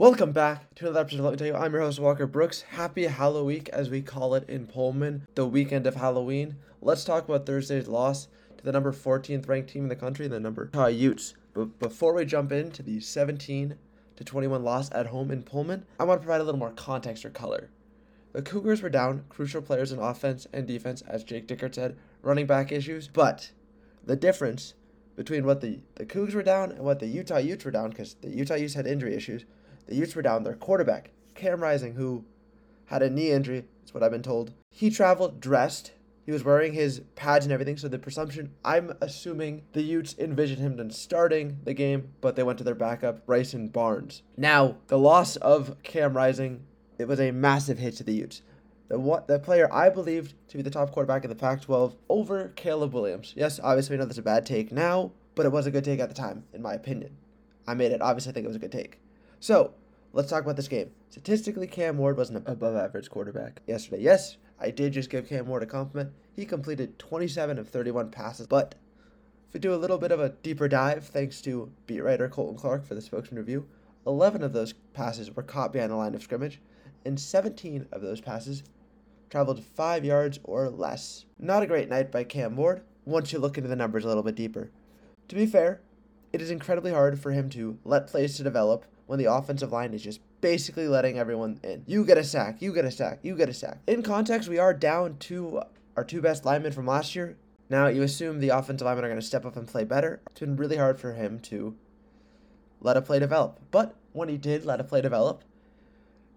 Welcome back to another episode of Let Me Tell You. I'm your host, Walker Brooks. Happy Halloween, as we call it in Pullman, the weekend of Halloween. Let's talk about Thursday's loss to the number 14th ranked team in the country, the number Utes. But before we jump into the 17 to 21 loss at home in Pullman, I want to provide a little more context or color. The Cougars were down crucial players in offense and defense, as Jake Dickert said, running back issues, but the difference between what the, the Cougs were down and what the Utah Utes were down, because the Utah Utes had injury issues, the Utes were down their quarterback, Cam Rising, who had a knee injury, that's what I've been told. He traveled dressed. He was wearing his pads and everything, so the presumption, I'm assuming the Utes envisioned him starting the game, but they went to their backup, Bryson Barnes. Now, the loss of Cam Rising, it was a massive hit to the Utes. The, what, the player I believed to be the top quarterback in the Pac 12 over Caleb Williams. Yes, obviously, we know that's a bad take now, but it was a good take at the time, in my opinion. I made it. Obviously, I think it was a good take. So, let's talk about this game. Statistically, Cam Ward was an above average quarterback yesterday. Yes, I did just give Cam Ward a compliment. He completed 27 of 31 passes, but if we do a little bit of a deeper dive, thanks to beat writer Colton Clark for the spokesman review, 11 of those passes were caught behind the line of scrimmage, and 17 of those passes traveled 5 yards or less. Not a great night by Cam Ward once you look into the numbers a little bit deeper. To be fair, it is incredibly hard for him to let plays to develop when the offensive line is just basically letting everyone in. You get a sack, you get a sack, you get a sack. In context, we are down to our two best linemen from last year. Now, you assume the offensive linemen are going to step up and play better. It's been really hard for him to let a play develop. But when he did let a play develop,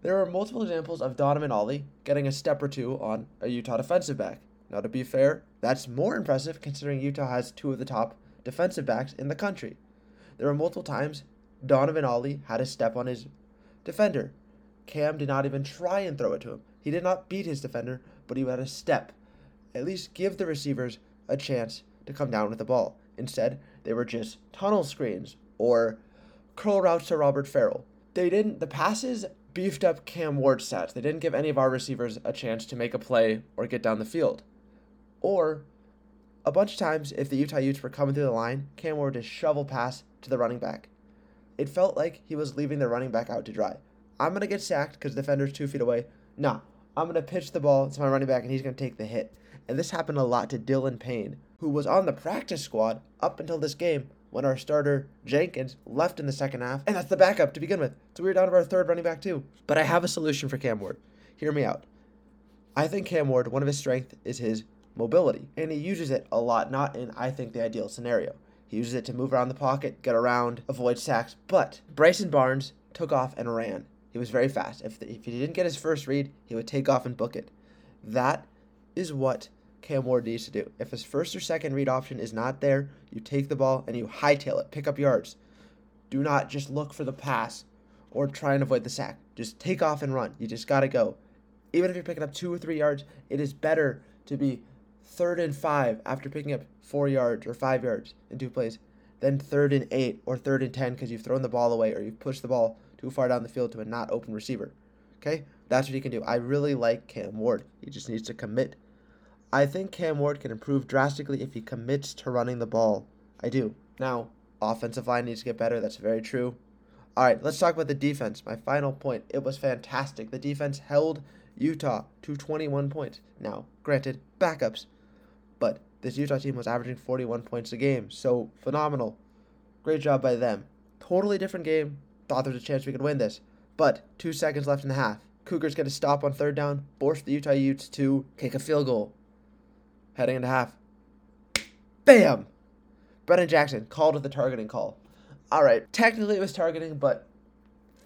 there were multiple examples of Donovan Ollie getting a step or two on a Utah defensive back. Now, to be fair, that's more impressive considering Utah has two of the top defensive backs in the country. There were multiple times Donovan Ollie had a step on his defender. Cam did not even try and throw it to him. He did not beat his defender, but he had a step. At least give the receivers a chance to come down with the ball. Instead, they were just tunnel screens or curl routes to Robert Ferrel. They didn't, the passes beefed up Cam Ward's stats. They didn't give any of our receivers a chance to make a play or get down the field. Or, a bunch of times, if the Utah Utes were coming through the line, Cam Ward just shovel pass to the running back it felt like he was leaving the running back out to dry. I'm going to get sacked because the defender's two feet away. Nah, I'm going to pitch the ball to my running back and he's going to take the hit. And this happened a lot to Dylan Paine, who was on the practice squad up until this game when our starter Jenkins left in the second half. And that's the backup to begin with. So we were down to our third running back too. But I have a solution for Cam Ward. Hear me out. I think Cam Ward, one of his strengths is his mobility. And he uses it a lot, not in, I think, the ideal scenario. He uses it to move around the pocket, get around, avoid sacks. But Bryson Barnes took off and ran. He was very fast. If, the, if he didn't get his first read, he would take off and book it. That is what Cam Ward needs to do. If his first or second read option is not there, you take the ball and you hightail it, pick up yards. Do not just look for the pass or try and avoid the sack. Just take off and run. You just got to go. Even if you're picking up two or three yards, it is better to be third and five after picking up four yards or five yards in two plays, then third and eight or third and ten because you've thrown the ball away or you've pushed the ball too far down the field to a not open receiver. Okay? That's what he can do. I really like Cam Ward. He just needs to commit. I think Cam Ward can improve drastically if he commits to running the ball. I do. Now, offensive line needs to get better. That's very true. All right, let's talk about the defense. My final point. It was fantastic. The defense held Utah to 21 points. Now, granted, backups, but this Utah team was averaging 41 points a game, so phenomenal. Great job by them. Totally different game. Thought there was a chance we could win this. But two seconds left in the half. Cougars get a stop on third down, force the Utah Utes to kick a field goal. Heading into half. Bam! Brennan Jackson called with the targeting call. All right, technically it was targeting, but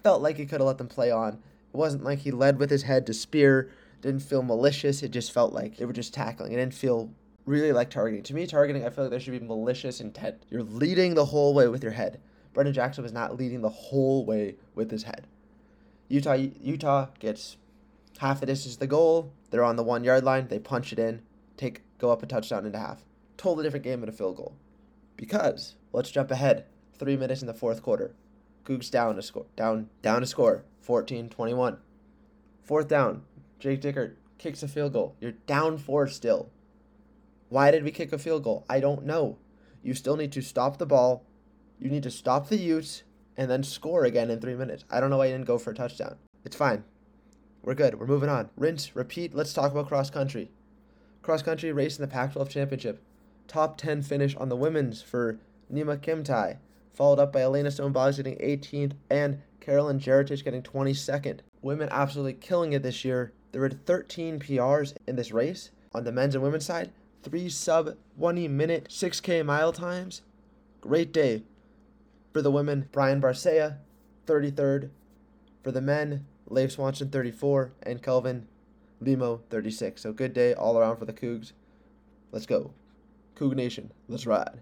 felt like he could have let them play on. It wasn't like he led with his head to spear. Didn't feel malicious. It just felt like they were just tackling. It didn't feel really like targeting. To me, targeting, I feel like there should be malicious intent. You're leading the whole way with your head. Brennan Jackson was not leading the whole way with his head. Utah Utah gets half the distance to the goal. They're on the one yard line. They punch it in, take go up a touchdown into half. Totally different game than a field goal. Because let's jump ahead. Three minutes in the fourth quarter. Cougs down to score. Down down to score. 14-21. Fourth down. Jake Dickert kicks a field goal. You're down four still. Why did we kick a field goal? I don't know. You still need to stop the ball. You need to stop the Utes and then score again in three minutes. I don't know why you didn't go for a touchdown. It's fine. We're good. We're moving on. Rinse, repeat. Let's talk about cross country. Cross country race in the Pac 12 championship. Top 10 finish on the women's for Nima Kimtai, followed up by Elena Stone Boggs getting 18th and Carolyn Jeritich getting 22nd. Women absolutely killing it this year. There were 13 PRs in this race on the men's and women's side. Three sub 20 minute 6K mile times. Great day for the women. Brian Barcea, 33rd. For the men, Leif Swanson, 34, and Kelvin Limo, 36. So good day all around for the Cougs. Let's go. Coug Nation, let's ride.